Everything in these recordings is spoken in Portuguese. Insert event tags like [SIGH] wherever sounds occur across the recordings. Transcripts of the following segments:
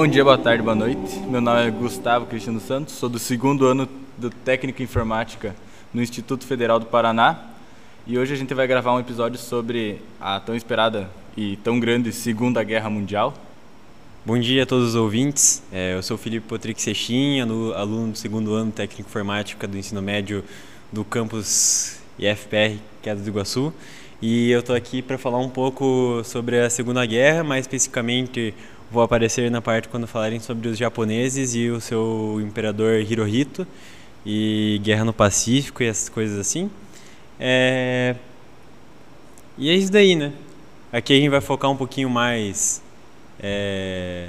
Bom dia, boa tarde, boa noite. Meu nome é Gustavo Cristiano Santos, sou do segundo ano do Técnico Informática no Instituto Federal do Paraná. E hoje a gente vai gravar um episódio sobre a tão esperada e tão grande Segunda Guerra Mundial. Bom dia a todos os ouvintes. É, eu sou Felipe Potric Seixin, aluno do segundo ano técnico informática do ensino médio do campus IFPR Queda do Iguaçu. E eu estou aqui para falar um pouco sobre a Segunda Guerra, mais especificamente vou aparecer na parte quando falarem sobre os japoneses e o seu imperador Hirohito e guerra no Pacífico e essas coisas assim. É... E é isso daí, né? Aqui a gente vai focar um pouquinho mais é,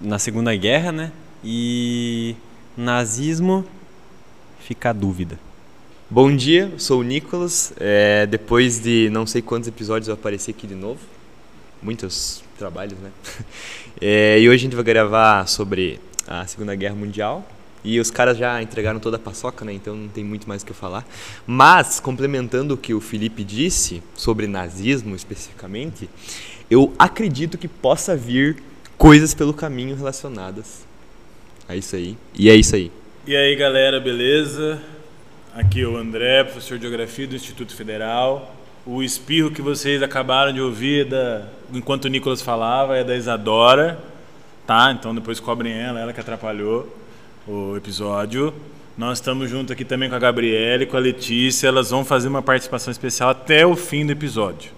na Segunda Guerra, né? E nazismo fica a dúvida. Bom dia, sou o Nicolas. É, depois de não sei quantos episódios eu apareci aqui de novo, muitos trabalhos, né? [LAUGHS] É, e hoje a gente vai gravar sobre a Segunda Guerra Mundial. E os caras já entregaram toda a paçoca, né? Então não tem muito mais o que eu falar. Mas, complementando o que o Felipe disse sobre nazismo especificamente, eu acredito que possa vir coisas pelo caminho relacionadas a isso aí. E é isso aí. E aí, galera, beleza? Aqui é o André, professor de Geografia do Instituto Federal. O espirro que vocês acabaram de ouvir da, enquanto o Nicolas falava é da Isadora, tá? Então depois cobrem ela, ela que atrapalhou o episódio. Nós estamos junto aqui também com a Gabriela e com a Letícia. Elas vão fazer uma participação especial até o fim do episódio.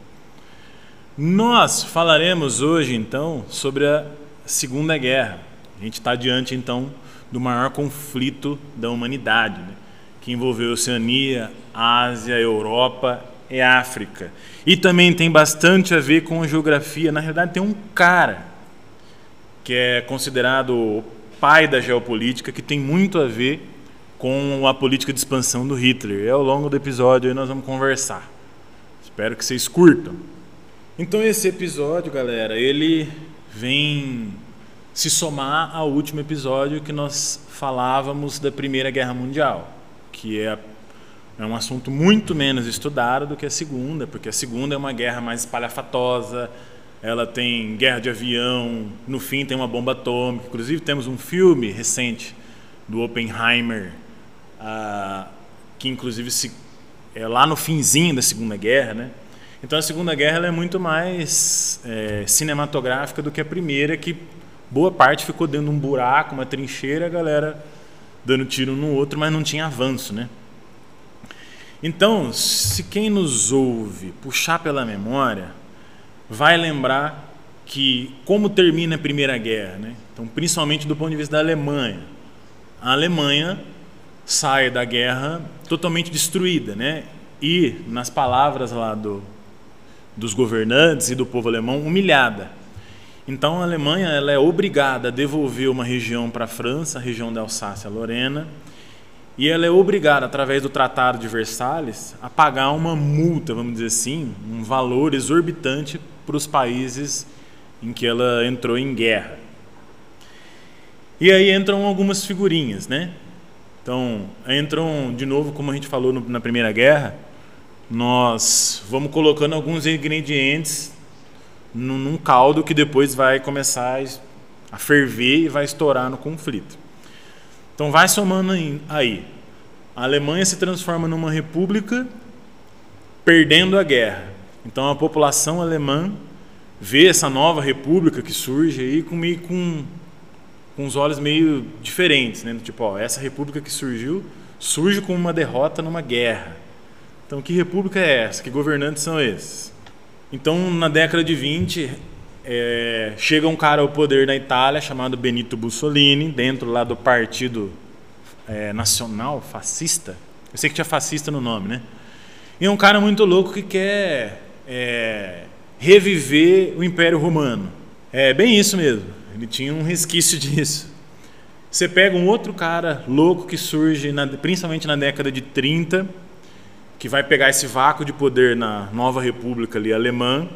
Nós falaremos hoje, então, sobre a Segunda Guerra. A gente está diante, então, do maior conflito da humanidade, né? que envolveu Oceania, Ásia, Europa e África. E também tem bastante a ver com a geografia. Na realidade, tem um cara que é considerado o pai da geopolítica, que tem muito a ver com a política de expansão do Hitler. E ao longo do episódio nós vamos conversar. Espero que vocês curtam. Então esse episódio, galera, ele vem se somar ao último episódio que nós falávamos da Primeira Guerra Mundial, que é, é um assunto muito menos estudado do que a Segunda, porque a Segunda é uma guerra mais espalhafatosa, ela tem guerra de avião, no fim tem uma bomba atômica. Inclusive temos um filme recente do Oppenheimer, ah, que inclusive se, é lá no finzinho da Segunda Guerra, né? Então a Segunda Guerra é muito mais é, cinematográfica do que a primeira, que boa parte ficou dentro de um buraco, uma trincheira, a galera dando tiro no outro, mas não tinha avanço, né? Então, se quem nos ouve puxar pela memória, vai lembrar que como termina a Primeira Guerra, né? Então, principalmente do ponto de vista da Alemanha, a Alemanha sai da guerra totalmente destruída, né? E nas palavras lá do dos governantes e do povo alemão humilhada. Então a Alemanha ela é obrigada a devolver uma região para a França, a região da Alsácia-Lorena, e ela é obrigada, através do Tratado de Versalhes, a pagar uma multa, vamos dizer assim, um valor exorbitante para os países em que ela entrou em guerra. E aí entram algumas figurinhas, né? Então, entram, de novo, como a gente falou no, na Primeira Guerra, nós vamos colocando alguns ingredientes num caldo que depois vai começar a ferver e vai estourar no conflito. Então vai somando aí. A Alemanha se transforma numa república perdendo a guerra. Então a população alemã vê essa nova república que surge aí com meio com, com os olhos meio diferentes, né? Tipo, ó, essa república que surgiu surge com uma derrota numa guerra. Então, que república é essa? Que governantes são esses? Então, na década de 20, é, chega um cara ao poder na Itália chamado Benito Mussolini, dentro lá do Partido é, Nacional Fascista. Eu sei que tinha fascista no nome, né? E é um cara muito louco que quer é, reviver o Império Romano. É bem isso mesmo. Ele tinha um resquício [LAUGHS] disso. Você pega um outro cara louco que surge, na, principalmente na década de 30, que vai pegar esse vácuo de poder na nova república ali alemã,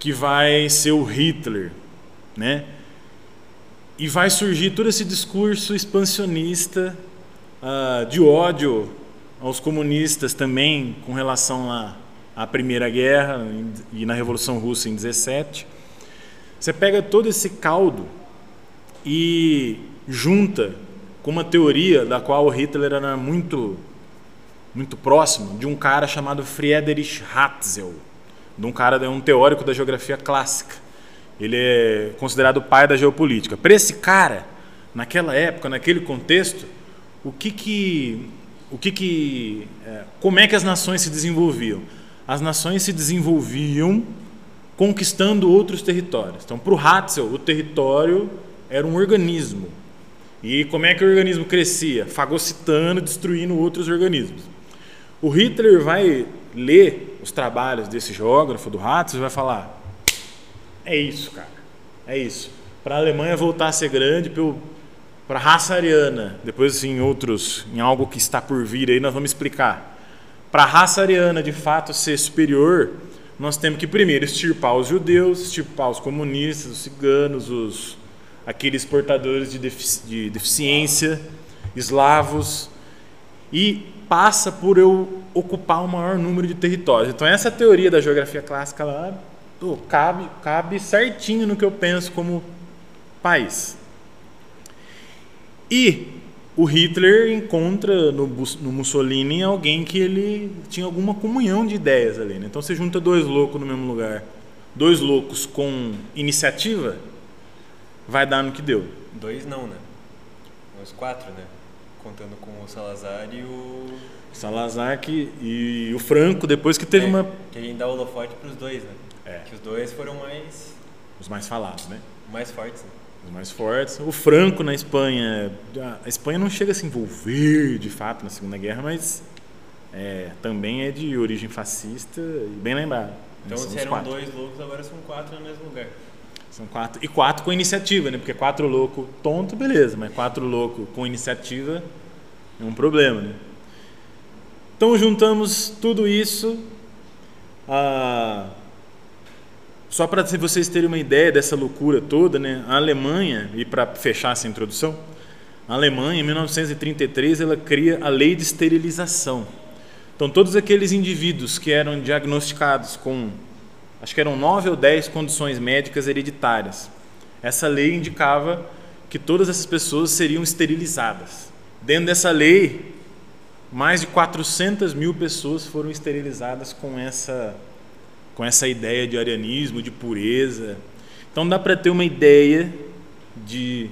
que vai ser o Hitler, né? E vai surgir todo esse discurso expansionista uh, de ódio aos comunistas também com relação à, à Primeira Guerra e na Revolução Russa em 17. Você pega todo esse caldo e junta com uma teoria da qual o Hitler era muito muito próximo de um cara chamado Friedrich Hatzel, de um cara, um teórico da geografia clássica. Ele é considerado o pai da geopolítica. Para esse cara, naquela época, naquele contexto, o que que, o que que, é, como é que as nações se desenvolviam? As nações se desenvolviam conquistando outros territórios. Então, para o Hatzel, o território era um organismo. E como é que o organismo crescia? Fagocitando, destruindo outros organismos. O Hitler vai ler os trabalhos desse geógrafo do e vai falar: é isso, cara, é isso. Para a Alemanha voltar a ser grande, para a raça ariana, depois em outros, em algo que está por vir aí, nós vamos explicar. Para a raça ariana de fato ser superior, nós temos que primeiro extirpar os judeus, extirpar os comunistas, os ciganos, os aqueles portadores de, defici de deficiência, eslavos, e passa por eu ocupar o maior número de territórios. Então essa teoria da geografia clássica lá oh, cabe, cabe certinho no que eu penso como país. E o Hitler encontra no, no, Mussolini alguém que ele tinha alguma comunhão de ideias ali. Né? Então você junta dois loucos no mesmo lugar, dois loucos com iniciativa, vai dar no que deu. Dois não, né? Os quatro, né? Contando com o Salazar e o. Salazar que, e o Franco, depois que teve é, uma. Que a gente dá holofote para os dois, né? É. Que os dois foram mais. Os mais falados, né? Mais fortes, né? Os mais fortes. O Franco na Espanha. A Espanha não chega a se envolver de fato na Segunda Guerra, mas é, também é de origem fascista e bem lembrado. Então, se eram quatro. dois loucos, agora são quatro no mesmo lugar. São quatro. E quatro com iniciativa, né? Porque quatro louco tonto, beleza, mas quatro louco com iniciativa é um problema, né? Então juntamos tudo isso. Ah, só para vocês terem uma ideia dessa loucura toda, né? A Alemanha, e para fechar essa introdução, a Alemanha, em 1933, ela cria a lei de esterilização. Então, todos aqueles indivíduos que eram diagnosticados com acho que eram nove ou dez condições médicas hereditárias. Essa lei indicava que todas essas pessoas seriam esterilizadas. Dentro dessa lei, mais de 400 mil pessoas foram esterilizadas com essa, com essa ideia de arianismo, de pureza. Então dá para ter uma ideia de,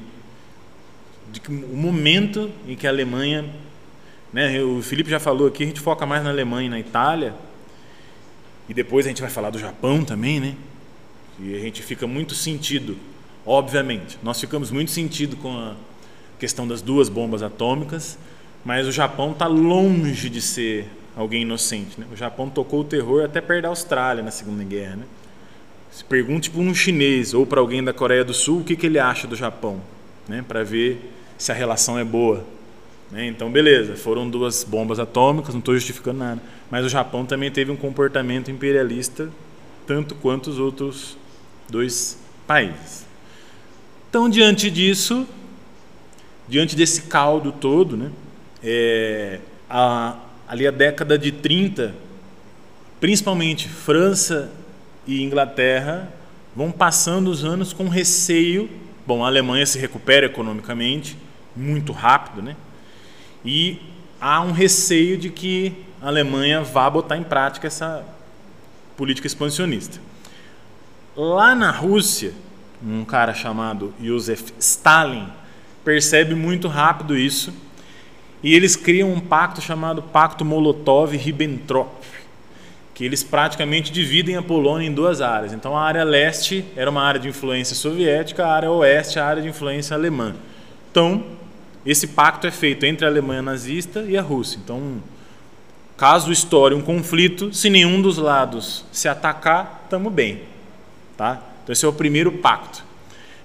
de o momento em que a Alemanha, né, o Felipe já falou aqui, a gente foca mais na Alemanha e na Itália, e depois a gente vai falar do Japão também, né? E a gente fica muito sentido, obviamente. Nós ficamos muito sentido com a questão das duas bombas atômicas, mas o Japão está longe de ser alguém inocente. Né? O Japão tocou o terror até perto da Austrália na Segunda Guerra. Né? Se pergunte para um chinês ou para alguém da Coreia do Sul o que, que ele acha do Japão, né? para ver se a relação é boa. Né? Então, beleza, foram duas bombas atômicas, não estou justificando nada. Mas o Japão também teve um comportamento imperialista tanto quanto os outros dois países. Então, diante disso, diante desse caldo todo, né, é, a, ali a década de 30, principalmente França e Inglaterra, vão passando os anos com receio. Bom, a Alemanha se recupera economicamente muito rápido, né? E há um receio de que a Alemanha vá botar em prática essa política expansionista. Lá na Rússia, um cara chamado Joseph Stalin percebe muito rápido isso e eles criam um pacto chamado Pacto Molotov-Ribbentrop, que eles praticamente dividem a Polônia em duas áreas. Então a área leste era uma área de influência soviética, a área oeste a área de influência alemã. Então esse pacto é feito entre a Alemanha nazista e a Rússia. Então, caso estoure um conflito, se nenhum dos lados se atacar, estamos bem. Tá? Então, esse é o primeiro pacto.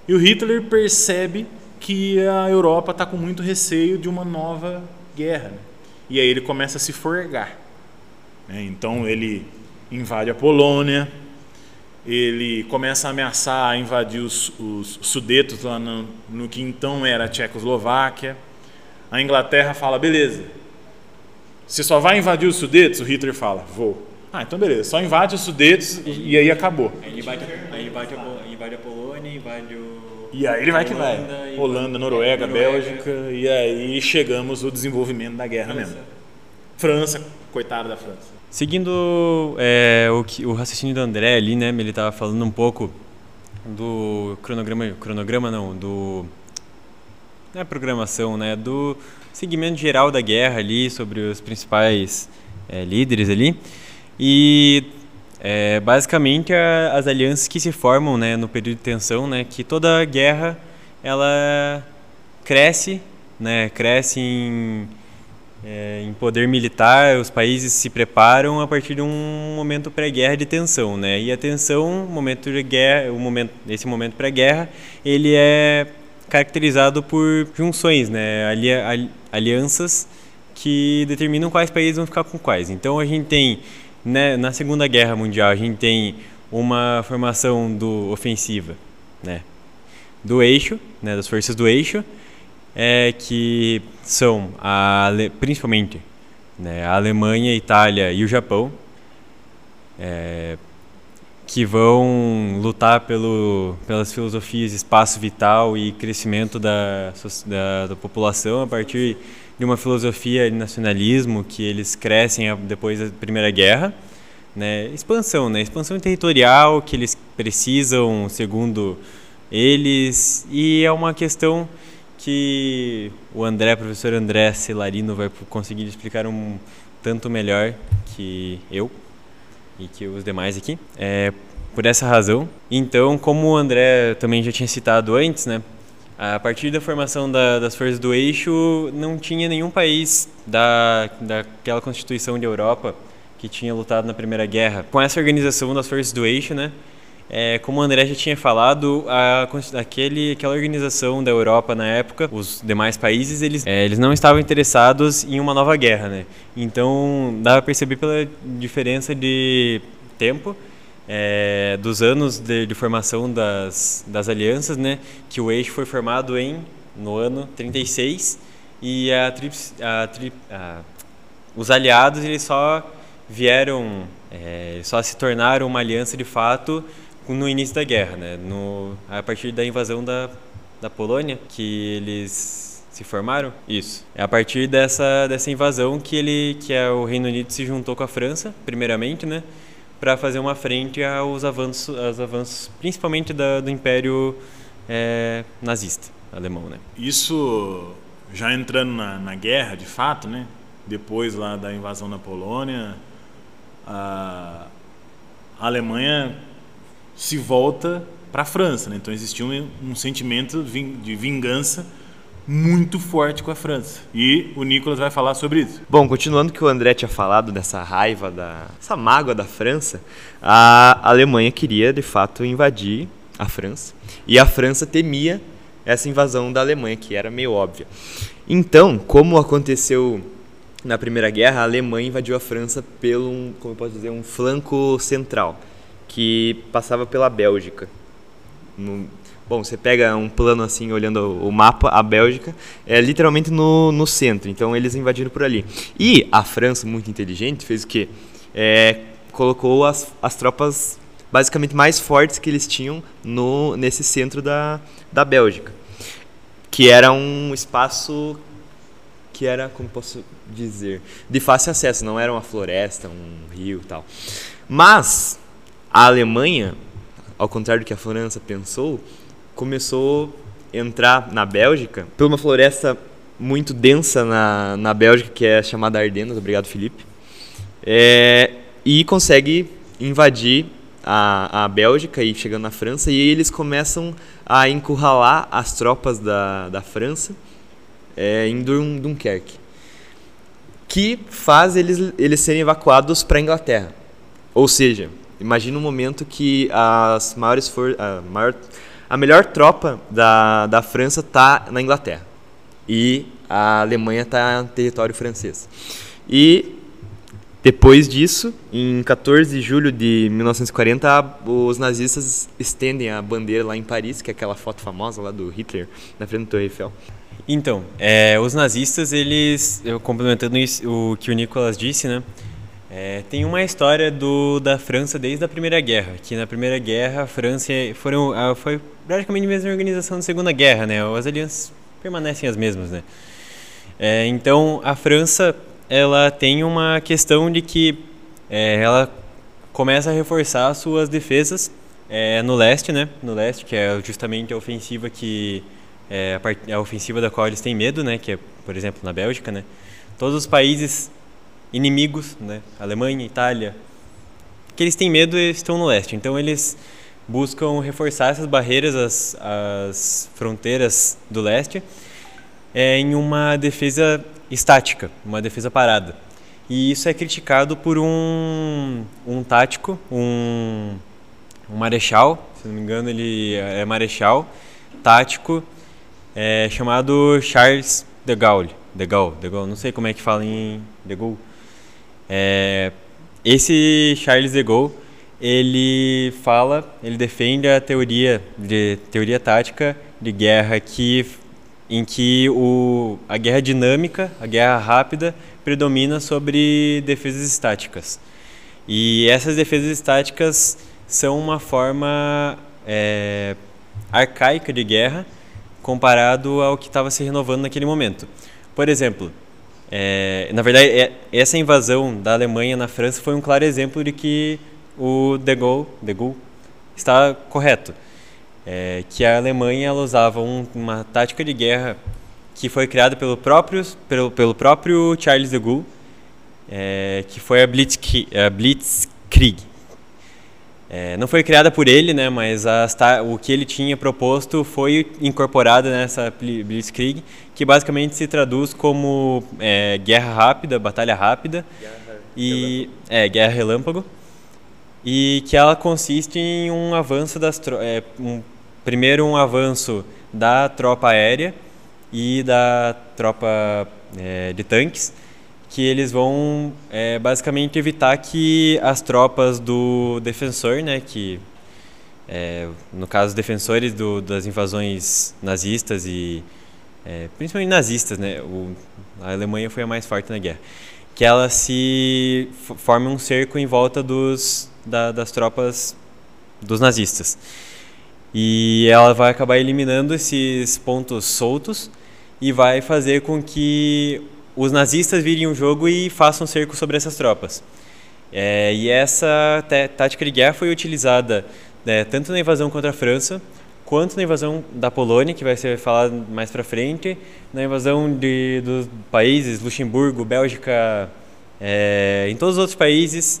E o Hitler percebe que a Europa está com muito receio de uma nova guerra. Né? E aí ele começa a se forgar. Né? Então, ele invade a Polônia, ele começa a ameaçar invadir os, os Sudetos lá no, no, que então era a Tchecoslováquia. A Inglaterra fala: beleza, você só vai invadir os Sudetos? O Hitler fala: vou. Ah, então beleza, só invade os Sudetos e, e aí acabou. Aí invade, aí invade, a, invade a Polônia, invade o. E aí ele vai que vai. Holanda Holanda, Noruega, Noruega. Bélgica, e aí chegamos ao desenvolvimento da guerra mesmo. França, coitado da França. Seguindo é, o, que- o raciocínio do André ali, né? Ele estava falando um pouco do cronograma, cronograma não, do não é programação, né? Do segmento geral da guerra ali sobre os principais é, líderes ali e é, basicamente a- as alianças que se formam, né, no período de tensão, né? Que toda guerra ela cresce, né? Cresce em é, em poder militar, os países se preparam a partir de um momento pré-guerra de tensão, né? E a tensão, momento de guerra, o momento, esse momento pré-guerra, ele é caracterizado por junções, né? Ali, ali- alianças que determinam quais países vão ficar com quais. Então a gente tem, né, na Segunda Guerra Mundial, a gente tem uma formação do ofensiva, né? Do eixo, né? Das forças do eixo é que são a, principalmente né, a Alemanha, a Itália e o Japão, é, que vão lutar pelo, pelas filosofias espaço vital e crescimento da, da, da população a partir de uma filosofia de nacionalismo que eles crescem depois da Primeira Guerra. Né, expansão, né, expansão territorial que eles precisam, segundo eles, e é uma questão que o André, professor André Celarino, vai conseguir explicar um tanto melhor que eu e que os demais aqui. É, por essa razão. Então, como o André também já tinha citado antes, né, a partir da formação da, das forças do eixo, não tinha nenhum país da, daquela constituição de Europa que tinha lutado na Primeira Guerra. Com essa organização das forças do eixo, né, é, como o André já tinha falado, a, aquele, aquela organização da Europa na época, os demais países, eles, é, eles não estavam interessados em uma nova guerra, né? Então, dá para perceber pela diferença de tempo é, dos anos de, de formação das, das alianças, né? Que o eixo foi formado em no ano 36 e a, trips, a, a os aliados eles só vieram, é, só se tornaram uma aliança de fato no início da guerra, né? No, a partir da invasão da, da Polônia, que eles se formaram. Isso. É a partir dessa, dessa invasão que ele, que é o Reino Unido se juntou com a França, primeiramente, né? Para fazer uma frente aos avanços, aos avanços principalmente da, do Império é, nazista alemão, né? Isso já entrando na, na guerra, de fato, né? Depois lá da invasão na Polônia, a, a Alemanha se volta para a França, né? Então existia um, um sentimento de vingança muito forte com a França. E o Nicolas vai falar sobre isso. Bom, continuando que o André tinha falado dessa raiva, da, essa mágoa da França, a Alemanha queria de fato invadir a França e a França temia essa invasão da Alemanha, que era meio óbvia. Então, como aconteceu na Primeira Guerra, a Alemanha invadiu a França pelo, como eu posso dizer, um flanco central, que passava pela Bélgica. No- bom, você pega um plano assim, olhando o mapa, a Bélgica é literalmente no, no centro, então eles invadiram por ali. E a França, muito inteligente, fez o quê? É, colocou as, as tropas basicamente mais fortes que eles tinham no, nesse centro da, da Bélgica, que era um espaço que era, como posso dizer, de fácil acesso, não era uma floresta, um rio e tal. Mas a Alemanha, ao contrário do que a França pensou, começou a entrar na Bélgica por uma floresta muito densa na, na Bélgica, que é chamada Ardenas, obrigado Felipe, é, e consegue invadir a, a Bélgica e chegando na França, e eles começam a encurralar as tropas da, da França é, em Dun, Dunkerque, que faz eles, eles serem evacuados para a Inglaterra. Ou seja, imagina um momento que as maiores for, a, maior, a melhor tropa da, da França está na Inglaterra e a Alemanha está em território francês. E depois disso, em 14 de julho de 1940, os nazistas estendem a bandeira lá em Paris, que é aquela foto famosa lá do Hitler na frente do Torre Eiffel. Então, é, os nazistas, eles, complementando isso, o que o Nicolas disse, né? É, tem uma história do, da França desde a Primeira Guerra, que na Primeira Guerra a França foram, a, foi praticamente a mesma organização da Segunda Guerra, né? As alianças permanecem as mesmas, né? É, então a França ela tem uma questão de que é, ela começa a reforçar suas defesas é, no leste, né? No leste, que é justamente a ofensiva que é a, a ofensiva da qual eles têm medo, né? Que é, por exemplo, na Bélgica, né? Todos os países inimigos, né? Alemanha, Itália, que eles têm medo estão no leste. Então eles buscam reforçar essas barreiras, as, as fronteiras do leste, é, em uma defesa estática, uma defesa parada. E isso é criticado por um, um tático, um, um marechal, se não me engano ele é marechal, tático, é, chamado Charles de Gaulle. De Gaulle, de Gaulle, não sei como é que fala em de Gaulle. É, esse Charles de Gaulle, ele fala, ele defende a teoria de teoria tática de guerra que em que o, a guerra dinâmica, a guerra rápida, predomina sobre defesas estáticas. E essas defesas estáticas são uma forma é, arcaica de guerra comparado ao que estava se renovando naquele momento. Por exemplo, é, na verdade, é, essa invasão da Alemanha na França foi um claro exemplo de que o De Gaulle, de Gaulle está correto. É, que a Alemanha ela usava um, uma tática de guerra que foi criada pelo próprio, pelo, pelo próprio Charles de Gaulle, é, que foi a, Blitzkrieg. A Blitzkrieg. É, não foi criada por ele, né, mas as, o que ele tinha proposto foi incorporado nessa Blitzkrieg, que basicamente se traduz como é, guerra rápida, batalha rápida guerra e relâmpago. é guerra relâmpago e que ela consiste em um avanço das é, um, primeiro um avanço da tropa aérea e da tropa é, de tanques que eles vão é, basicamente evitar que as tropas do defensor, né, que é, no caso defensores do, das invasões nazistas e é, principalmente nazistas, né, o, a Alemanha foi a mais forte na guerra, que ela se forme um cerco em volta dos da, das tropas dos nazistas. E ela vai acabar eliminando esses pontos soltos e vai fazer com que os nazistas virem o jogo e façam cerco sobre essas tropas. É, e essa tática de guerra foi utilizada né, tanto na invasão contra a França, quanto na invasão da Polônia, que vai ser falado mais para frente, na invasão de, dos países, Luxemburgo, Bélgica, é, em todos os outros países,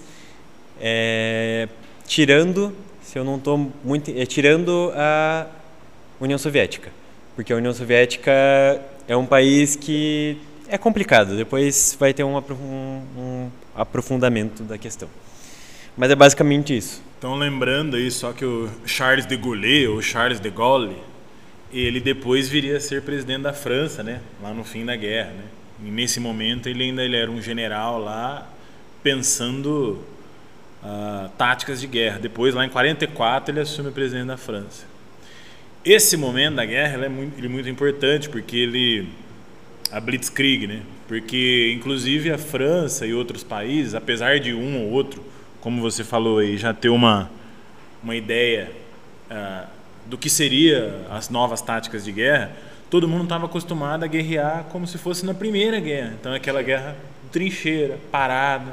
é, tirando, se eu não estou muito, é, tirando a União Soviética, porque a União Soviética é um país que é complicado, depois vai ter um, um, aprofundamento da questão. Mas é basicamente isso. Então, lembrando aí só que o Charles de Gaulle, ou Charles de Gaulle, ele depois viria a ser presidente da França, né? Lá no fim da guerra, né? E nesse momento ele ainda ele era um general lá pensando uh, táticas de guerra. Depois, lá em 44, ele assume o presidente da França. Esse momento da guerra é muito, ele é muito importante porque ele a Blitzkrieg, né? Porque inclusive a França e outros países, apesar de um ou outro, como você falou aí, já ter uma uma ideia uh, do que seria as novas táticas de guerra, todo mundo estava acostumado a guerrear como se fosse na primeira guerra. Então aquela guerra trincheira, parada,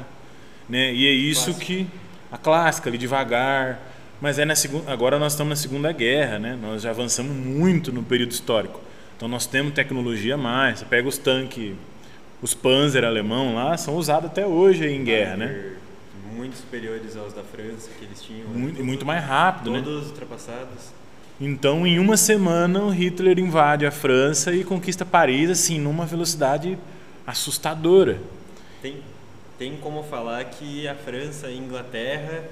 né? E é isso que a clássica ali devagar, mas é na segunda, agora nós estamos na Segunda Guerra, né? Nós já avançamos muito no período histórico. Então nós temos tecnologia a mais. Você pega os tanques, os Panzer alemão lá, são usados até hoje em guerra, né? Muito superiores aos da França que eles tinham. Muito, tudo, muito mais rápido, todos né? Todos ultrapassados. Então, em uma semana, o Hitler invade a França e conquista Paris, assim, numa velocidade assustadora. Tem, tem como falar que a França e a Inglaterra,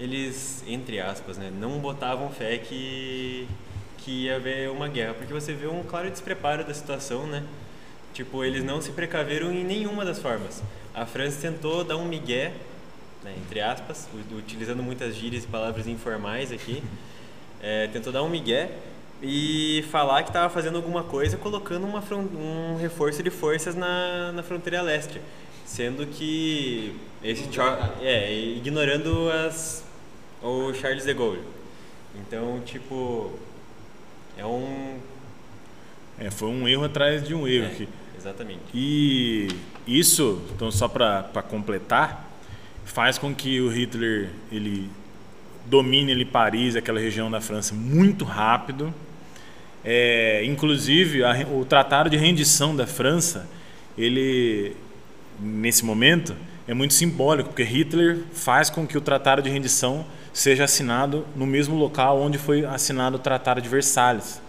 eles, entre aspas, né, não botavam fé que que ia haver uma guerra, porque você vê um claro despreparo da situação, né? Tipo, eles não se precaveram em nenhuma das formas. A França tentou dar um migué, né, entre aspas, utilizando muitas gírias e palavras informais aqui, é, [LAUGHS] tentou dar um migué e falar que estava fazendo alguma coisa colocando uma, um reforço de forças na, na fronteira leste. Sendo que esse é ignorando as o Charles de Gaulle. Então, tipo, é um É, foi um erro atrás de um erro é, aqui. exatamente. E isso, então só para completar, faz com que o Hitler ele domine ele Paris, aquela região da França, muito rápido. É, inclusive, a, o Tratado de Rendição da França, ele nesse momento é muito simbólico, porque Hitler faz com que o Tratado de Rendição seja assinado no mesmo local onde foi assinado o Tratado de Versalhes.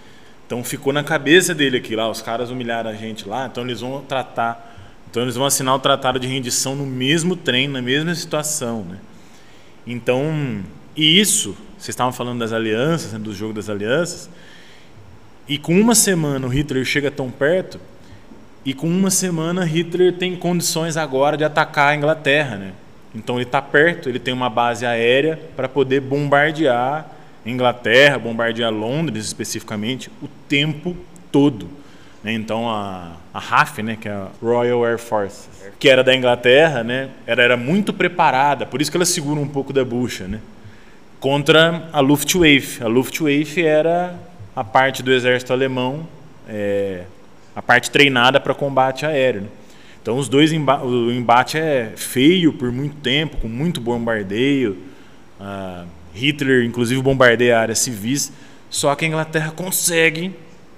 Então ficou na cabeça dele aqui lá, os caras humilharam a gente lá, então eles vão tratar, então eles vão assinar o Tratado de Rendição no mesmo trem, na mesma situação, né? Então, e isso, vocês estavam falando das alianças, né, do jogo das alianças, e com uma semana o Hitler chega tão perto, e com uma semana Hitler tem condições agora de atacar a Inglaterra, né? Então ele está perto, ele tem uma base aérea para poder bombardear Inglaterra, bombardear Londres especificamente o tempo todo. né? Então a, a RAF, né, que é a Royal Air Force, que era da Inglaterra, né, era, era muito preparada, por isso que ela segura um pouco da bucha, né, contra a Luftwaffe. A Luftwaffe era a parte do exército alemão, é, a parte treinada para combate aéreo. né. Então os dois emba o embate é feio por muito tempo, com muito bombardeio. Ah, Hitler, inclusive, bombardeia áreas civis. Só que a Inglaterra consegue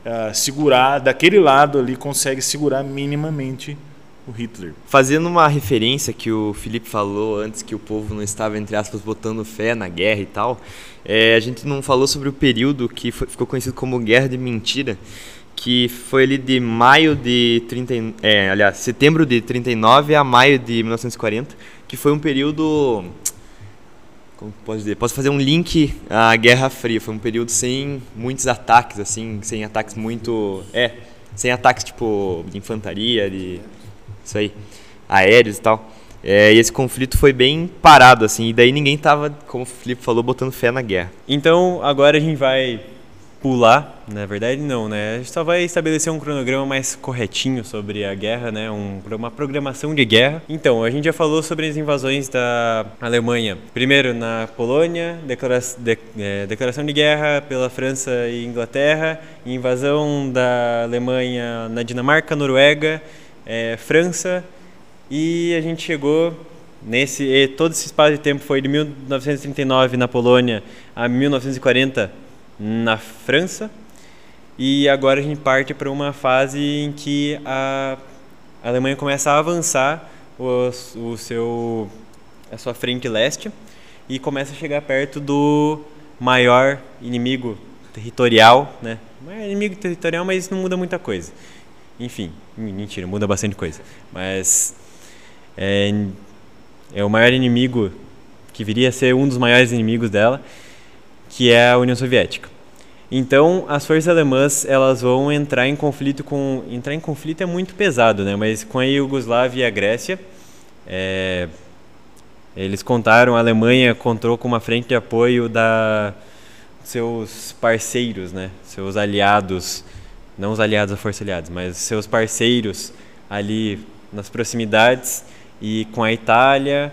ah, segurar, daquele lado ali, consegue segurar minimamente o Hitler. Fazendo uma referência que o Felipe falou antes que o povo não estava, entre aspas, botando fé na guerra e tal, é, a gente não falou sobre o período que foi- ficou conhecido como Guerra de Mentira, que foi ali de maio de 30, e- é, aliás, setembro de 39 a maio de 1940, que foi um período como posso dizer, posso fazer um link à Guerra Fria, foi um período sem muitos ataques assim, sem ataques muito, é, sem ataques tipo de infantaria, de isso aí, aéreos e tal. É, e esse conflito foi bem parado assim, e daí ninguém tava, como o Felipe falou, botando fé na guerra. Então, agora a gente vai pular, na verdade não, né? A gente só vai estabelecer um cronograma mais corretinho sobre a guerra, né? Um, uma programação de guerra. Então, a gente já falou sobre as invasões da Alemanha. Primeiro na Polônia, declara de, é, declaração de guerra pela França e Inglaterra, invasão da Alemanha na Dinamarca, Noruega, é, França e a gente chegou nesse todo esse espaço de tempo foi de 1939 na Polônia a 1940 na França. E agora a gente parte para uma fase em que a Alemanha começa a avançar o, o seu a sua frente leste e começa a chegar perto do maior inimigo territorial, né? Inimigo territorial, mas isso não muda muita coisa. Enfim, mentira, muda bastante coisa. Mas é, é o maior inimigo que viria a ser um dos maiores inimigos dela, que é a União Soviética. Então, as forças alemãs elas vão entrar em conflito com entrar em conflito é muito pesado, né? Mas com a Iugoslávia e a Grécia, é, eles contaram a Alemanha contou com uma frente de apoio da seus parceiros, né? Seus aliados, não os aliados da força aliados, mas seus parceiros ali nas proximidades e com a Itália,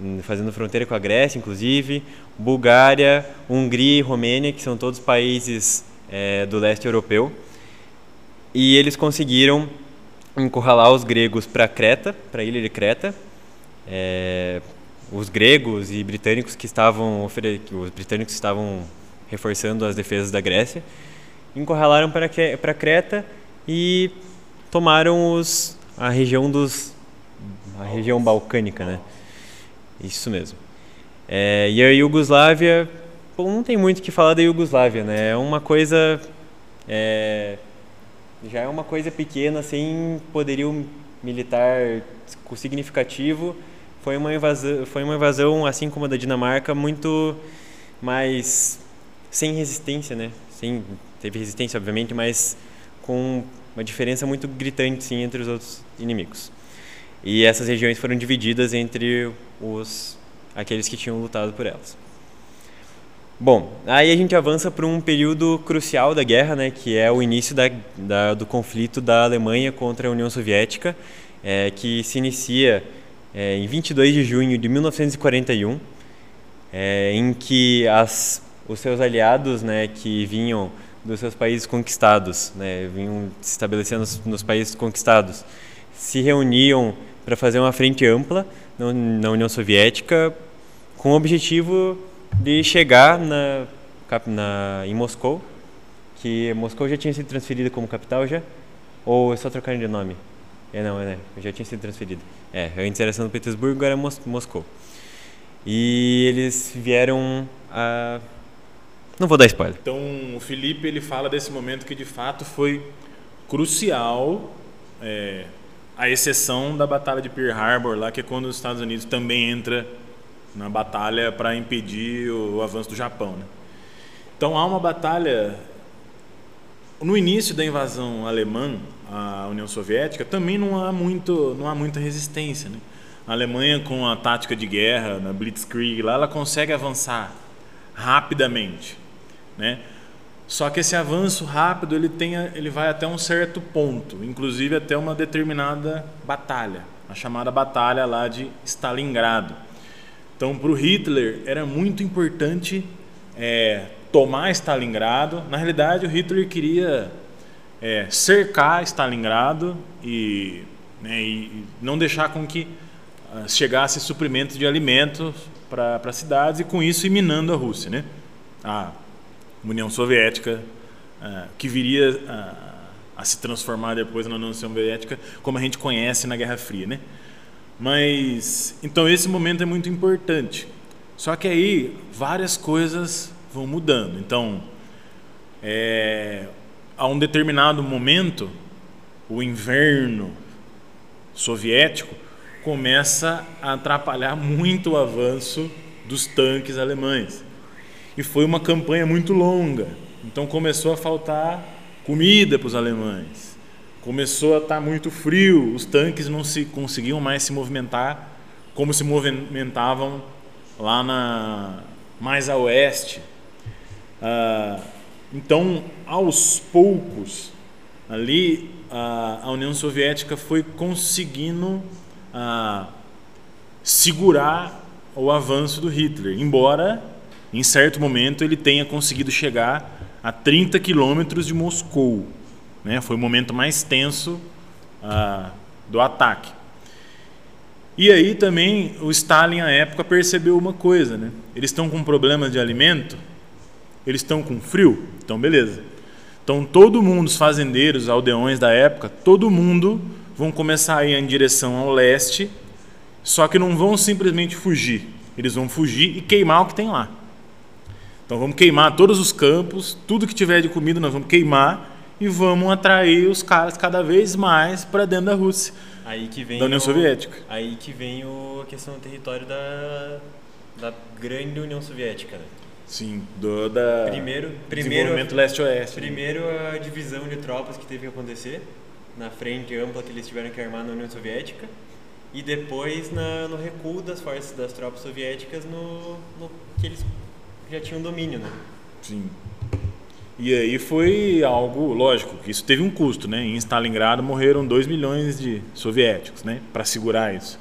hum, fazendo fronteira com a Grécia, inclusive, Bulgária, Hungria e Romênia, que são todos países é, do leste europeu. E eles conseguiram encurralar os gregos para Creta, para a ilha de Creta. É, os gregos e britânicos que estavam os britânicos estavam reforçando as defesas da Grécia, encurralaram para para Creta e tomaram os a região dos a região balcânica, né? Isso mesmo. É, e a Iugoslávia, não tem muito o que falar da Iugoslávia, né? É uma coisa. é, já é uma coisa pequena, sem poderio militar significativo. Foi uma, invasão, foi uma invasão, assim como a da Dinamarca, muito mais. sem resistência, né? Sem, teve resistência, obviamente, mas com uma diferença muito gritante, sim, entre os outros inimigos. E essas regiões foram divididas entre os aqueles que tinham lutado por elas. Bom, aí a gente avança para um período crucial da guerra, né, que é o início da, da, do conflito da Alemanha contra a União Soviética é, que se inicia é, em 22 de junho de 1941, é, em que as, os seus aliados, né, que vinham dos seus países conquistados, né, vinham se estabelecendo nos, nos países conquistados, se reuniam para fazer uma frente ampla na, União Soviética com o objetivo de chegar na, na, em Moscou, que Moscou já tinha sido transferida como capital já, ou é só trocar de nome? É não, é, né? já tinha sido transferido. É, antes era São Petersburgo, agora é Mos Moscou. E eles vieram a não vou dar spoiler. Então, o Felipe ele fala desse momento que de fato foi crucial, é, a exceção da Batalha de Pearl Harbor, lá que é quando os Estados Unidos também entra na batalha para impedir o, avanço do Japão. Né? Então, há uma batalha. No início da invasão alemã à União Soviética, também não há, muito, não há muita resistência. Né? A Alemanha, com a tática de guerra, na Blitzkrieg, lá, ela consegue avançar rapidamente. Né? Só que esse avanço rápido ele, tem, ele vai até um certo ponto, inclusive até uma determinada batalha, a chamada batalha lá de Stalingrado. Então, para o Hitler era muito importante é, tomar Stalingrado. Na realidade, o Hitler queria é, cercar Stalingrado e, né, e, não deixar com que uh, chegasse suprimento de alimentos para cidades e com isso ir minando a Rússia, né? A União Soviética, uh, que viria uh, a se transformar depois na União Soviética, como a gente conhece na Guerra Fria, né? Mas então esse momento é muito importante. Só que aí várias coisas vão mudando. Então, é, a um determinado momento, o inverno soviético começa a atrapalhar muito o avanço dos tanques alemães. E foi uma campanha muito longa. Então começou a faltar comida para os alemães. Começou a estar tá muito frio, os tanques não se conseguiam mais se movimentar como se movimentavam lá na mais a oeste. Ah, então, aos poucos, ali a, União Soviética foi conseguindo ah, segurar o avanço do Hitler, embora em certo momento ele tenha conseguido chegar a 30 quilômetros de Moscou. Né? Foi o momento mais tenso ah, do ataque. E aí também o Stalin, à época, percebeu uma coisa. Né? Eles estão com problemas de alimento, eles estão com frio, então beleza. Então todo mundo, os fazendeiros, os aldeões da época, todo mundo vão começar a ir em direção ao leste, só que não vão simplesmente fugir. Eles vão fugir e queimar o que tem lá. Então vamos queimar todos os campos, tudo que tiver de comida nós vamos queimar e vamos atrair os caras cada vez mais para dentro da Rússia. Aí que vem da União o, Soviética. Aí que vem o, a questão do território da, da grande União Soviética. Né? Sim, do da primeiro, primeiro desenvolvimento leste-oeste. Primeiro a divisão de tropas que teve que acontecer na frente ampla que eles tiveram que armar na União Soviética e depois na, no recuo das forças das tropas soviéticas no, no que eles já tinha um domínio, né? Sim. E aí foi algo, lógico, que isso teve um custo, né? Em Stalingrado morreram 2 milhões de soviéticos, né? Para segurar isso.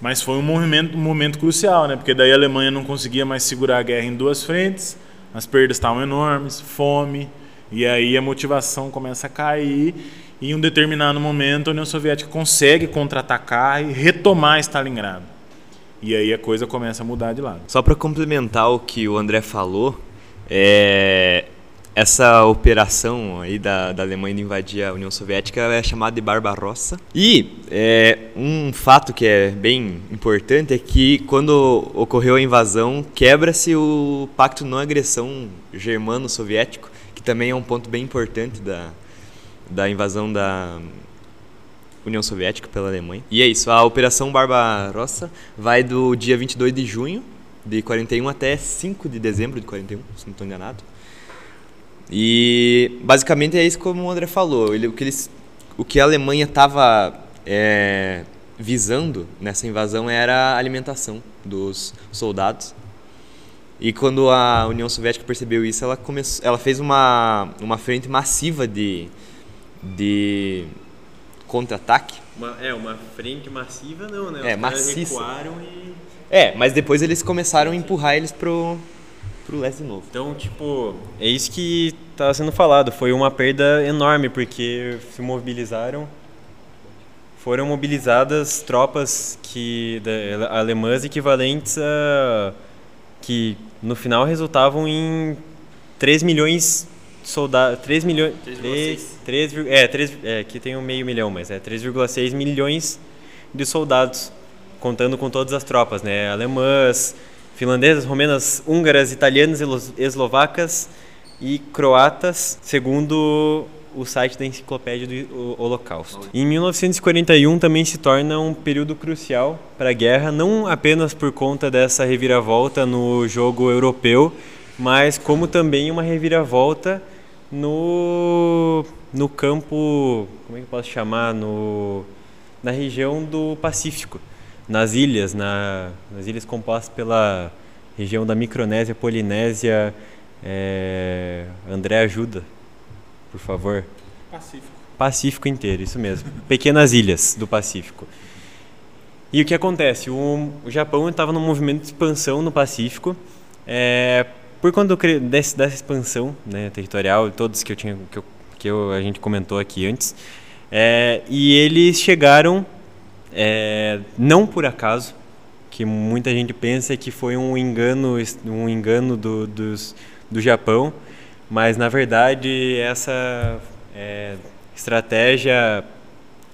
Mas foi um momento, um momento crucial, né? Porque daí a Alemanha não conseguia mais segurar a guerra em duas frentes, as perdas estavam enormes, fome, e aí a motivação começa a cair. E em um determinado momento a União Soviética consegue contra-atacar e retomar Stalingrado. E aí a coisa começa a mudar de lado. Só para complementar o que o André falou, é, essa operação aí da, da Alemanha de invadir a União Soviética é chamada de Barbarossa. E é, um fato que é bem importante é que quando ocorreu a invasão, quebra-se o pacto não agressão germano-soviético, que também é um ponto bem importante da, da invasão da, União Soviética pela Alemanha. E é isso, a Operação Barbarossa vai do dia 22 de junho de 41 até 5 de dezembro de 41, se não estou enganado. E basicamente é isso como o André falou, ele, o, que eles, o que a Alemanha estava é, visando nessa invasão era a alimentação dos soldados. E quando a União Soviética percebeu isso, ela, começou, ela fez uma, uma frente massiva de, de contra-ataque. Uma, é, uma frente massiva não, né? É, Os caras maciça. recuaram e... É, mas depois eles começaram a empurrar eles pro, pro leste de novo. Então, tipo, é isso que estava sendo falado. Foi uma perda enorme, porque se mobilizaram. Foram mobilizadas tropas que, da, alemãs equivalentes a. que no final resultavam em 3 milhões de soldados. 3 milhões. 3, 3, é, 3, é, aqui tem um meio milhão, mas é 3,6 milhões de soldados, contando com todas as tropas, né? Alemãs, finlandesas, romenas, húngaras, italianas, eslovacas e croatas, segundo o site da Enciclopédia do Ho- Holocausto. Em 1941 também se torna um período crucial para a guerra, não apenas por conta dessa reviravolta no jogo europeu, mas como também uma reviravolta no, no campo, como é que eu posso chamar, no, na região do Pacífico, nas ilhas, na, nas ilhas compostas pela região da Micronésia, Polinésia, é, André ajuda, por favor. Pacífico. Pacífico inteiro, isso mesmo. Pequenas ilhas do Pacífico. E o que acontece? O, o Japão estava num movimento de expansão no Pacífico. é, por conta desse, dessa expansão né, territorial, todos que eu tinha que, eu, que eu- a gente comentou aqui antes, é, e eles chegaram é, não por acaso, que muita gente pensa que foi um engano, um engano do, dos, do Japão, mas na verdade essa é, estratégia,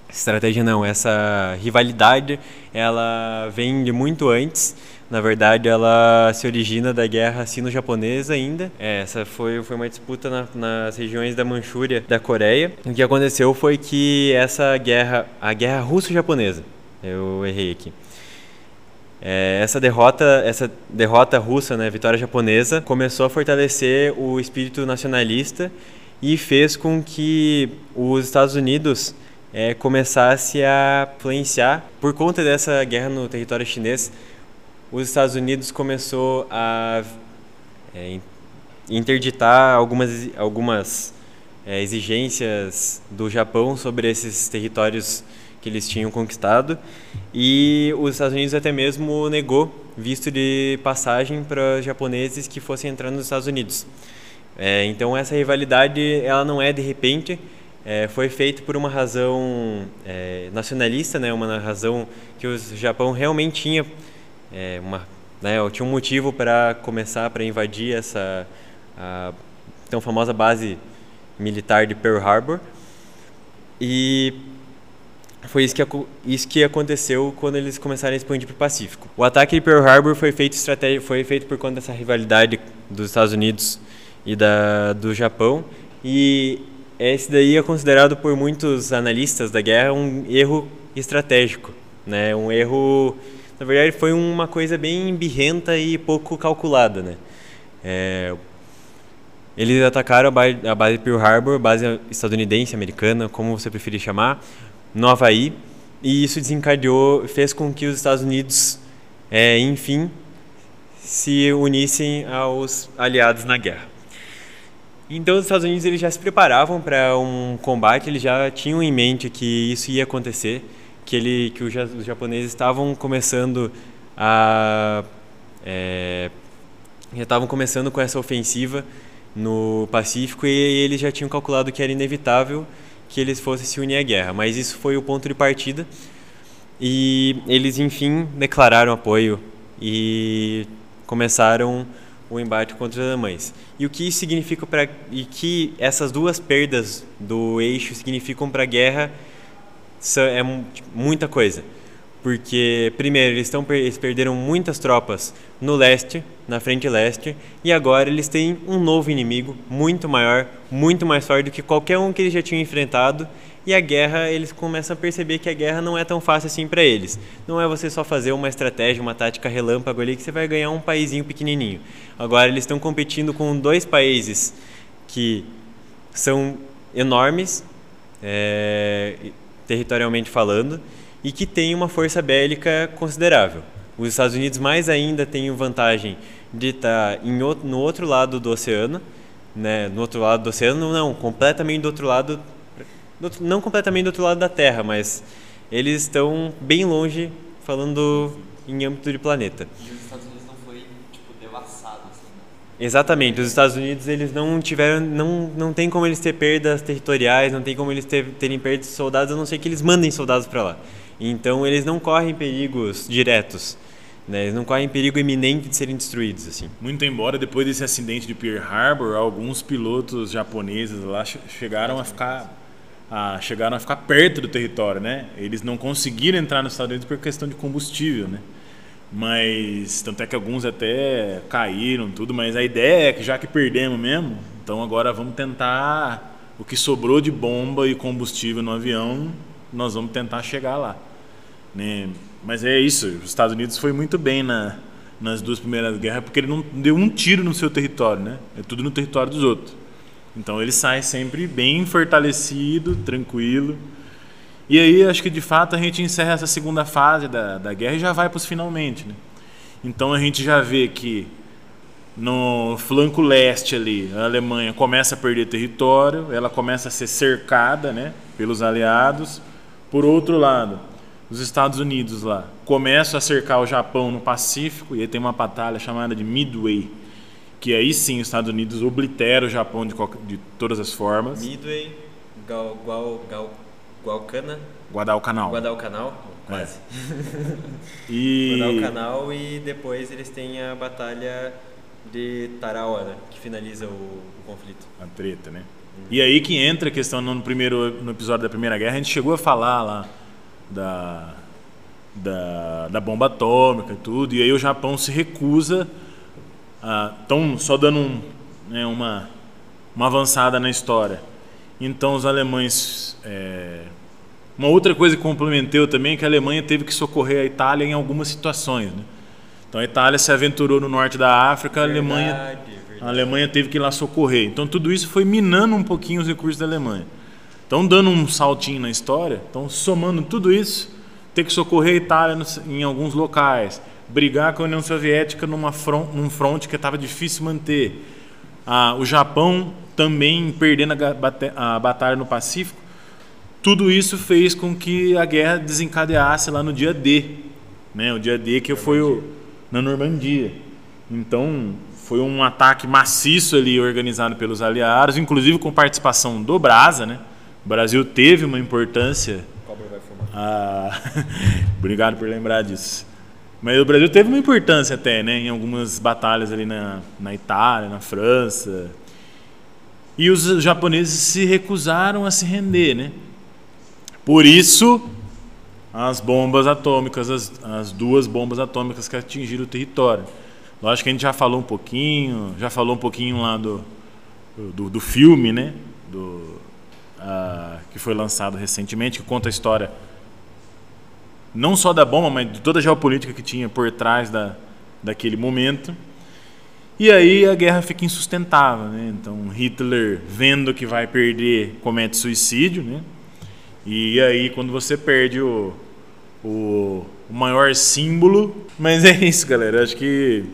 estratégia não, essa rivalidade, ela vem de muito antes. Na verdade, ela se origina da guerra sino-japonesa ainda. É, essa foi, foi uma disputa na- nas regiões da Manchúria, da Coreia. O que aconteceu foi que essa guerra, a guerra russo-japonesa, eu errei aqui. É, essa derrota, essa derrota russa, né, vitória japonesa, começou a fortalecer o espírito nacionalista e fez com que os Estados Unidos é, começasse a influenciar por conta dessa guerra no território chinês. Os Estados Unidos começou a é, in- interditar algumas algumas é, exigências do Japão sobre esses territórios que eles tinham conquistado e os Estados Unidos até mesmo negou visto de passagem para japoneses que fossem entrar nos Estados Unidos. É, então essa rivalidade ela não é de repente, é, foi feita por uma razão é, nacionalista, né, uma razão que o Japão realmente tinha é, uma, né, tinha um motivo para começar para invadir essa a tão famosa base militar de Pearl Harbor e foi isso que, isso que aconteceu quando eles começaram a expandir para o Pacífico. O ataque de Pearl Harbor foi feito, estratégia, foi feito por conta dessa rivalidade dos Estados Unidos e da, do Japão. E esse daí é considerado por muitos analistas da guerra um erro estratégico. Né? Um erro. Na verdade, foi uma coisa bem birrenta e pouco calculada. Né? É, eles atacaram a base, a base Pearl Harbor, base estadunidense, americana, como você preferir chamar, no Havaí, e isso desencadeou, fez com que os Estados Unidos, é, enfim, se unissem aos aliados na guerra. Então os Estados Unidos eles já se preparavam para um combate, eles já tinham em mente que isso ia acontecer, que, ele, que os ja- os japoneses estavam começando a... é, já estavam começando com essa ofensiva no Pacífico e eles já tinham calculado que era inevitável que eles fossem se unir à guerra. Mas isso foi o ponto de partida e eles enfim declararam apoio e começaram o embate contra os alemães. E o que isso significa para e que essas duas perdas do eixo significam para a guerra é tipo, muita coisa. Porque primeiro eles per- eles perderam muitas tropas no leste, na frente leste, e agora eles têm um novo inimigo muito maior, muito mais forte do que qualquer um que eles já tinham enfrentado. E a guerra, eles começam a perceber que a guerra não é tão fácil assim para eles. Não é você só fazer uma estratégia, uma tática relâmpago ali que você vai ganhar um paísinho pequenininho. Agora eles estão competindo com dois países que são enormes, é, territorialmente falando, e que têm uma força bélica considerável. Os Estados Unidos mais ainda têm vantagem de estar em outro, no outro lado do oceano, né? No outro lado do oceano, não, completamente do outro lado, não completamente do outro lado da Terra, mas eles estão bem longe, falando em âmbito de planeta. E os Estados Unidos não foi tipo devassado assim. Né? Exatamente, os Estados Unidos eles não tiveram, não, não tem como eles ter perdas territoriais, não tem como eles ter, terem perdas de soldados, a não ser que eles mandem soldados para lá. Então eles não correm perigos diretos. Né? Eles não correm perigo iminente de serem destruídos. assim. Muito embora depois desse acidente de Pearl Harbor, alguns pilotos japoneses lá chegaram a ficar a, chegaram a ficar perto do território, né? Eles não conseguiram entrar nos Estados Unidos por questão de combustível, né? Mas tanto é que alguns até caíram tudo, mas a ideia é que já que perdemos mesmo, então agora vamos tentar o que sobrou de bomba e combustível no avião, nós vamos tentar chegar lá, né? Mas é isso, os Estados Unidos foi muito bem na, nas duas primeiras guerras porque ele não deu um tiro no seu território, né? É tudo no território dos outros. Então ele sai sempre bem fortalecido, tranquilo. E aí acho que de fato a gente encerra essa segunda fase da, da guerra e já vai para os finalmente. Né? Então a gente já vê que no flanco leste ali a Alemanha começa a perder território, ela começa a ser cercada né, pelos aliados. Por outro lado, os Estados Unidos lá começam a cercar o Japão no Pacífico e aí tem uma batalha chamada de Midway, que aí sim os Estados Unidos oblitera o Japão de, de todas as formas. Midway, Gal, Gal, Gal, Gualcana, Guadalcanal. Guadalcanal, quase. É. [LAUGHS] e... [LAUGHS] Guadalcanal e depois eles têm a batalha de Tarawa, que finaliza o, o conflito. A treta, né? Hum. E aí que entra a questão no primeiro no episódio da Primeira Guerra, a gente chegou a falar lá da, da, da bomba atômica e tudo, e aí o Japão se recusa Estão só dando um, né, uma, uma avançada na história. Então os alemães. É, uma outra coisa que complementou também é que a Alemanha teve que socorrer a Itália em algumas situações. Né? Então a Itália se aventurou no norte da África, verdade, a Alemanha, verdade. a Alemanha teve que ir lá socorrer. Então tudo isso foi minando um pouquinho os recursos da Alemanha. Então dando um saltinho na história, então somando tudo isso, ter que socorrer a Itália em alguns locais, brigar com a União Soviética numa front, num fronte que estava difícil manter. Ah, o Japão também perdendo a, a batalha no Pacífico. Tudo isso fez com que a guerra desencadeasse lá no dia D, né? O dia D que foi o, na Normandia. Então foi um ataque maciço ali organizado pelos aliados, inclusive com participação do Brasa, né? O Brasil teve uma importância. Ah, [LAUGHS] obrigado por lembrar disso. Mas o Brasil teve uma importância até, né? Em algumas batalhas ali na, na Itália, na França. E os japoneses se recusaram a se render, né? Por isso, as bombas atômicas, as, as duas bombas atômicas que atingiram o território. Lógico que a gente já falou um pouquinho, já falou um pouquinho lá do, do, do filme, né? Do, uh, que foi lançado recentemente, que conta a história não só da bomba, mas de toda a geopolítica que tinha por trás da, daquele momento. E aí a guerra fica insustentável, né? Então Hitler, vendo que vai perder, comete suicídio, né? E aí quando você perde o, o, o maior símbolo, mas é isso, galera. Acho que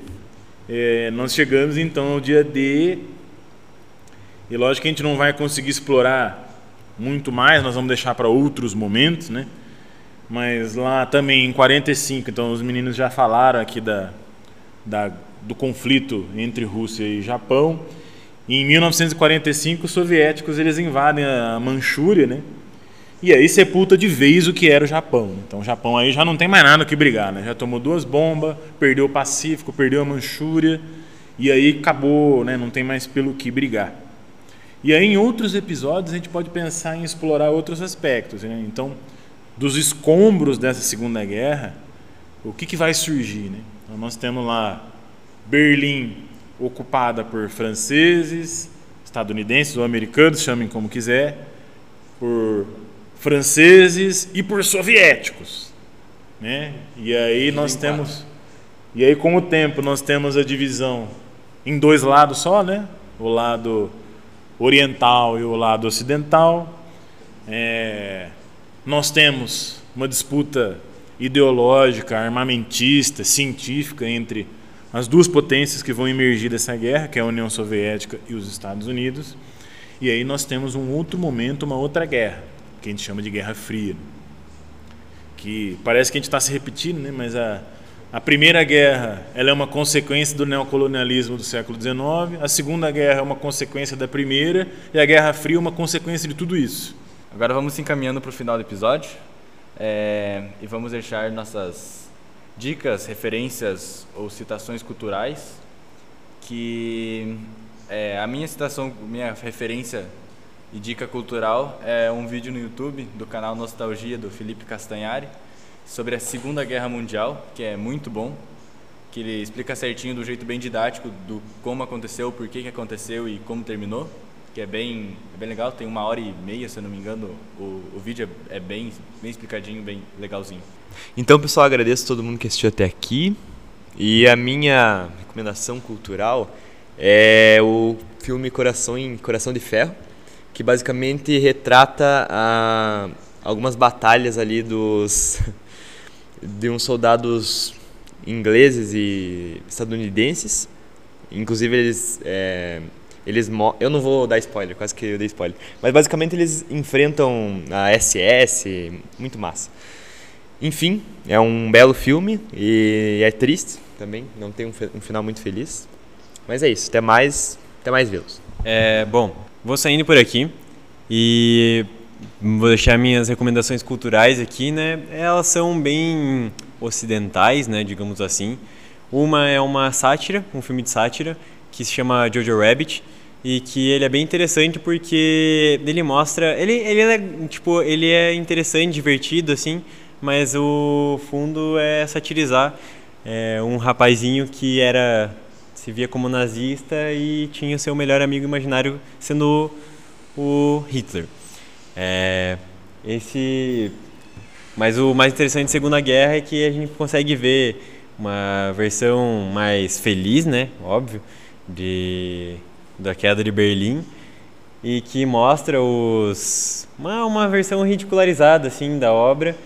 é, nós chegamos então ao dia D. E lógico que a gente não vai conseguir explorar muito mais, nós vamos deixar para outros momentos, né? Mas lá também em 45, então os meninos já falaram aqui da, da, do conflito entre Rússia e Japão. E em 1945 os soviéticos eles invadem a Manchúria, né? E aí sepulta de vez o que era o Japão. Então o Japão aí já não tem mais nada o que brigar, né? Já tomou duas bombas, perdeu o Pacífico, perdeu a Manchúria e aí acabou, né? Não tem mais pelo que brigar. E aí em outros episódios a gente pode pensar em explorar outros aspectos, né? Então dos escombros dessa Segunda Guerra, o que, que vai surgir? Né? Então, nós temos lá Berlim ocupada por franceses, estadunidenses ou americanos, chamem como quiser, por franceses e por soviéticos. Né? E aí nós temos. E aí, com o tempo, nós temos a divisão em dois lados só, né? O lado oriental e o lado ocidental. É, nós temos uma disputa ideológica, armamentista, científica entre as duas potências que vão emergir dessa guerra, que é a União Soviética e os Estados Unidos. E aí nós temos um outro momento, uma outra guerra, que a gente chama de Guerra Fria. Que parece que a gente está se repetindo, né? mas a, a Primeira Guerra ela é uma consequência do neocolonialismo do século XIX, a Segunda Guerra é uma consequência da Primeira e a Guerra Fria é uma consequência de tudo isso. Agora vamos se encaminhando para o final do episódio é, e vamos deixar nossas dicas, referências ou citações culturais que é, a minha citação, minha referência e dica cultural é um vídeo no YouTube do canal Nostalgia do Felipe Castanhari sobre a Segunda Guerra Mundial, que é muito bom, que ele explica certinho do jeito bem didático do como aconteceu, por que, que aconteceu e como terminou, que é bem, é bem legal, tem uma hora e meia, se eu não me engano, o, o vídeo é, é bem, bem explicadinho, bem legalzinho. Então, pessoal, agradeço a todo mundo que assistiu até aqui. E a minha recomendação cultural é o filme Coração em Coração de Ferro, que basicamente retrata a, algumas batalhas ali dos [LAUGHS] de uns soldados ingleses e estadunidenses. Inclusive eles é, eles eu não vou dar spoiler, quase que eu dei spoiler. Mas basicamente eles enfrentam a SS, muito massa. Enfim, é um belo filme e é triste também, não tem um, um final muito feliz. Mas é isso, até mais, até mais vê-los. É, bom, vou saindo por aqui e vou deixar minhas recomendações culturais aqui, né? Elas são bem ocidentais, né, digamos assim. Uma é uma sátira, um filme de sátira que se chama Jojo Rabbit e que ele é bem interessante porque ele mostra, ele ele é tipo, ele é interessante, divertido assim, mas o fundo é satirizar é, um rapazinho que era se via como nazista e tinha seu melhor amigo imaginário sendo o Hitler. É, esse, mas o mais interessante da Segunda Guerra é que a gente consegue ver uma versão mais feliz, né, óbvio, de da queda de Berlim e que mostra os uma, uma versão ridicularizada assim da obra,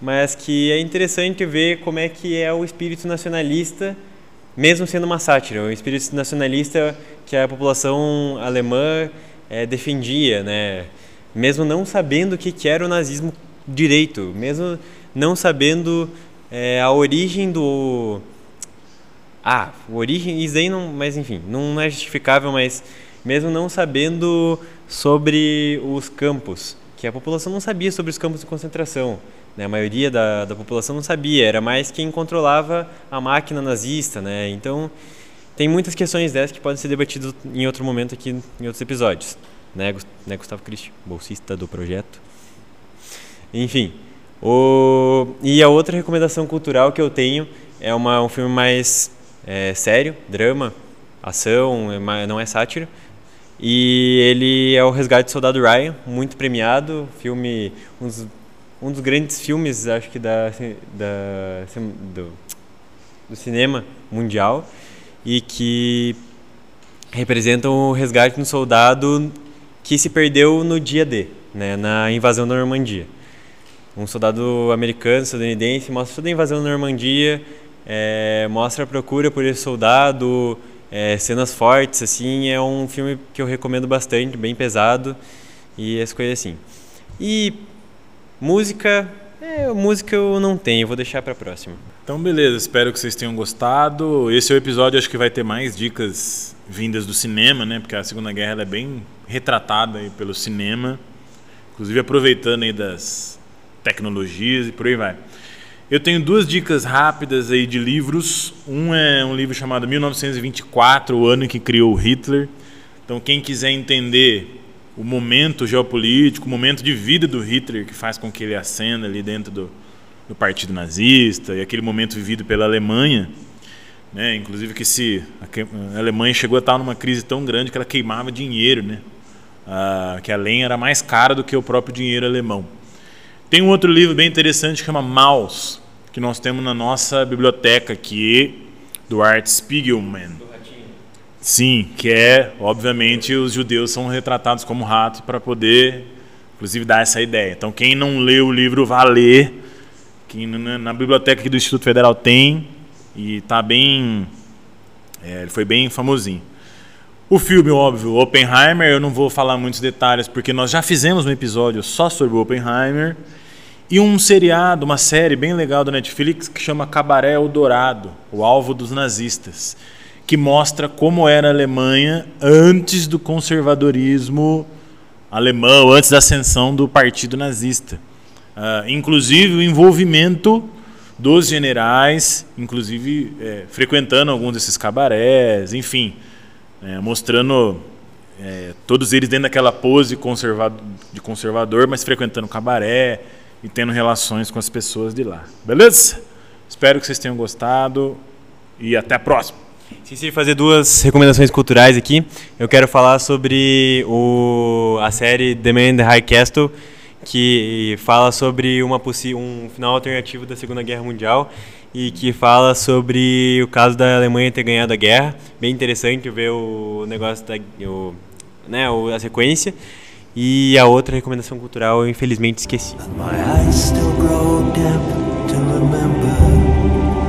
mas que é interessante ver como é que é o espírito nacionalista, mesmo sendo uma sátira, o espírito nacionalista que a população alemã é, defendia, né? mesmo não sabendo o que, era o nazismo direito, mesmo não sabendo é, a origem do. Ah, origem, isso aí não. Mas enfim, não é justificável, mas mesmo não sabendo sobre os campos, que a população não sabia sobre os campos de concentração. Né? A maioria da, da população não sabia, era mais quem controlava a máquina nazista. Né? Então, tem muitas questões dessas que podem ser debatidas em outro momento aqui em outros episódios né, né Gustavo Cristi, bolsista do projeto. Enfim, o... e a outra recomendação cultural que eu tenho é uma, um filme mais é, sério, drama, ação, é não é sátira. E ele é o Resgate do Soldado Ryan, muito premiado, filme um dos, um dos grandes filmes, acho que da, da do, do cinema mundial e que representa o resgate de um soldado que se perdeu no dia D, né, na invasão da Normandia. Um soldado americano, estadunidense, mostra toda a invasão da Normandia, é, mostra a procura por esse soldado, é, cenas fortes, assim, é um filme que eu recomendo bastante, bem pesado e as coisas assim. E música, é, música eu não tenho, vou deixar para próxima. Então, beleza, espero que vocês tenham gostado. Esse é o episódio, acho que vai ter mais dicas vindas do cinema, né? Porque a Segunda Guerra é bem retratada aí pelo cinema, inclusive aproveitando aí das tecnologias e por aí vai. Eu tenho duas dicas rápidas aí de livros. Um é um livro chamado 1924, o ano em que criou Hitler. Então, quem quiser entender o momento geopolítico, o momento de vida do Hitler, que faz com que ele ascenda ali dentro do, do Partido Nazista, e aquele momento vivido pela Alemanha, né? inclusive que se a Alemanha chegou a estar numa crise tão grande que ela queimava dinheiro, né? Ah, que a lenha era mais cara do que o próprio dinheiro alemão. Tem um outro livro bem interessante que chama Maus, que nós temos na nossa biblioteca aqui, do Art Spiegelman. Sim, que é, obviamente, os judeus são retratados como ratos para poder, inclusive, dar essa ideia. Então, quem não leu o livro, vá ler, que na, na biblioteca aqui do Instituto Federal tem, e está bem. É, ele foi bem famosinho. O filme, óbvio, Oppenheimer, eu não vou falar muitos detalhes porque nós já fizemos um episódio só sobre Oppenheimer. E um seriado, uma série bem legal da Netflix que chama Cabaré Eldorado, o alvo dos nazistas, que mostra como era a Alemanha antes do conservadorismo alemão, antes da ascensão do partido nazista. Uh, inclusive o envolvimento dos generais, inclusive é, frequentando alguns desses cabarés, enfim é, mostrando é, todos eles dentro daquela pose conservado, de conservador, mas frequentando cabaré e tendo relações com as pessoas de lá. Beleza? Espero que vocês tenham gostado e até a próxima. Esqueci de fazer duas recomendações culturais aqui. Eu quero falar sobre o, a série The Man in the High Castle, que fala sobre uma um final alternativo da Segunda Guerra Mundial e que fala sobre o caso da Alemanha ter ganhado a guerra. Bem interessante ver o negócio da o, né, a sequência. E a outra recomendação cultural eu infelizmente esqueci.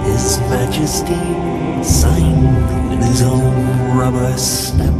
His Majesty signed his own rubber stamp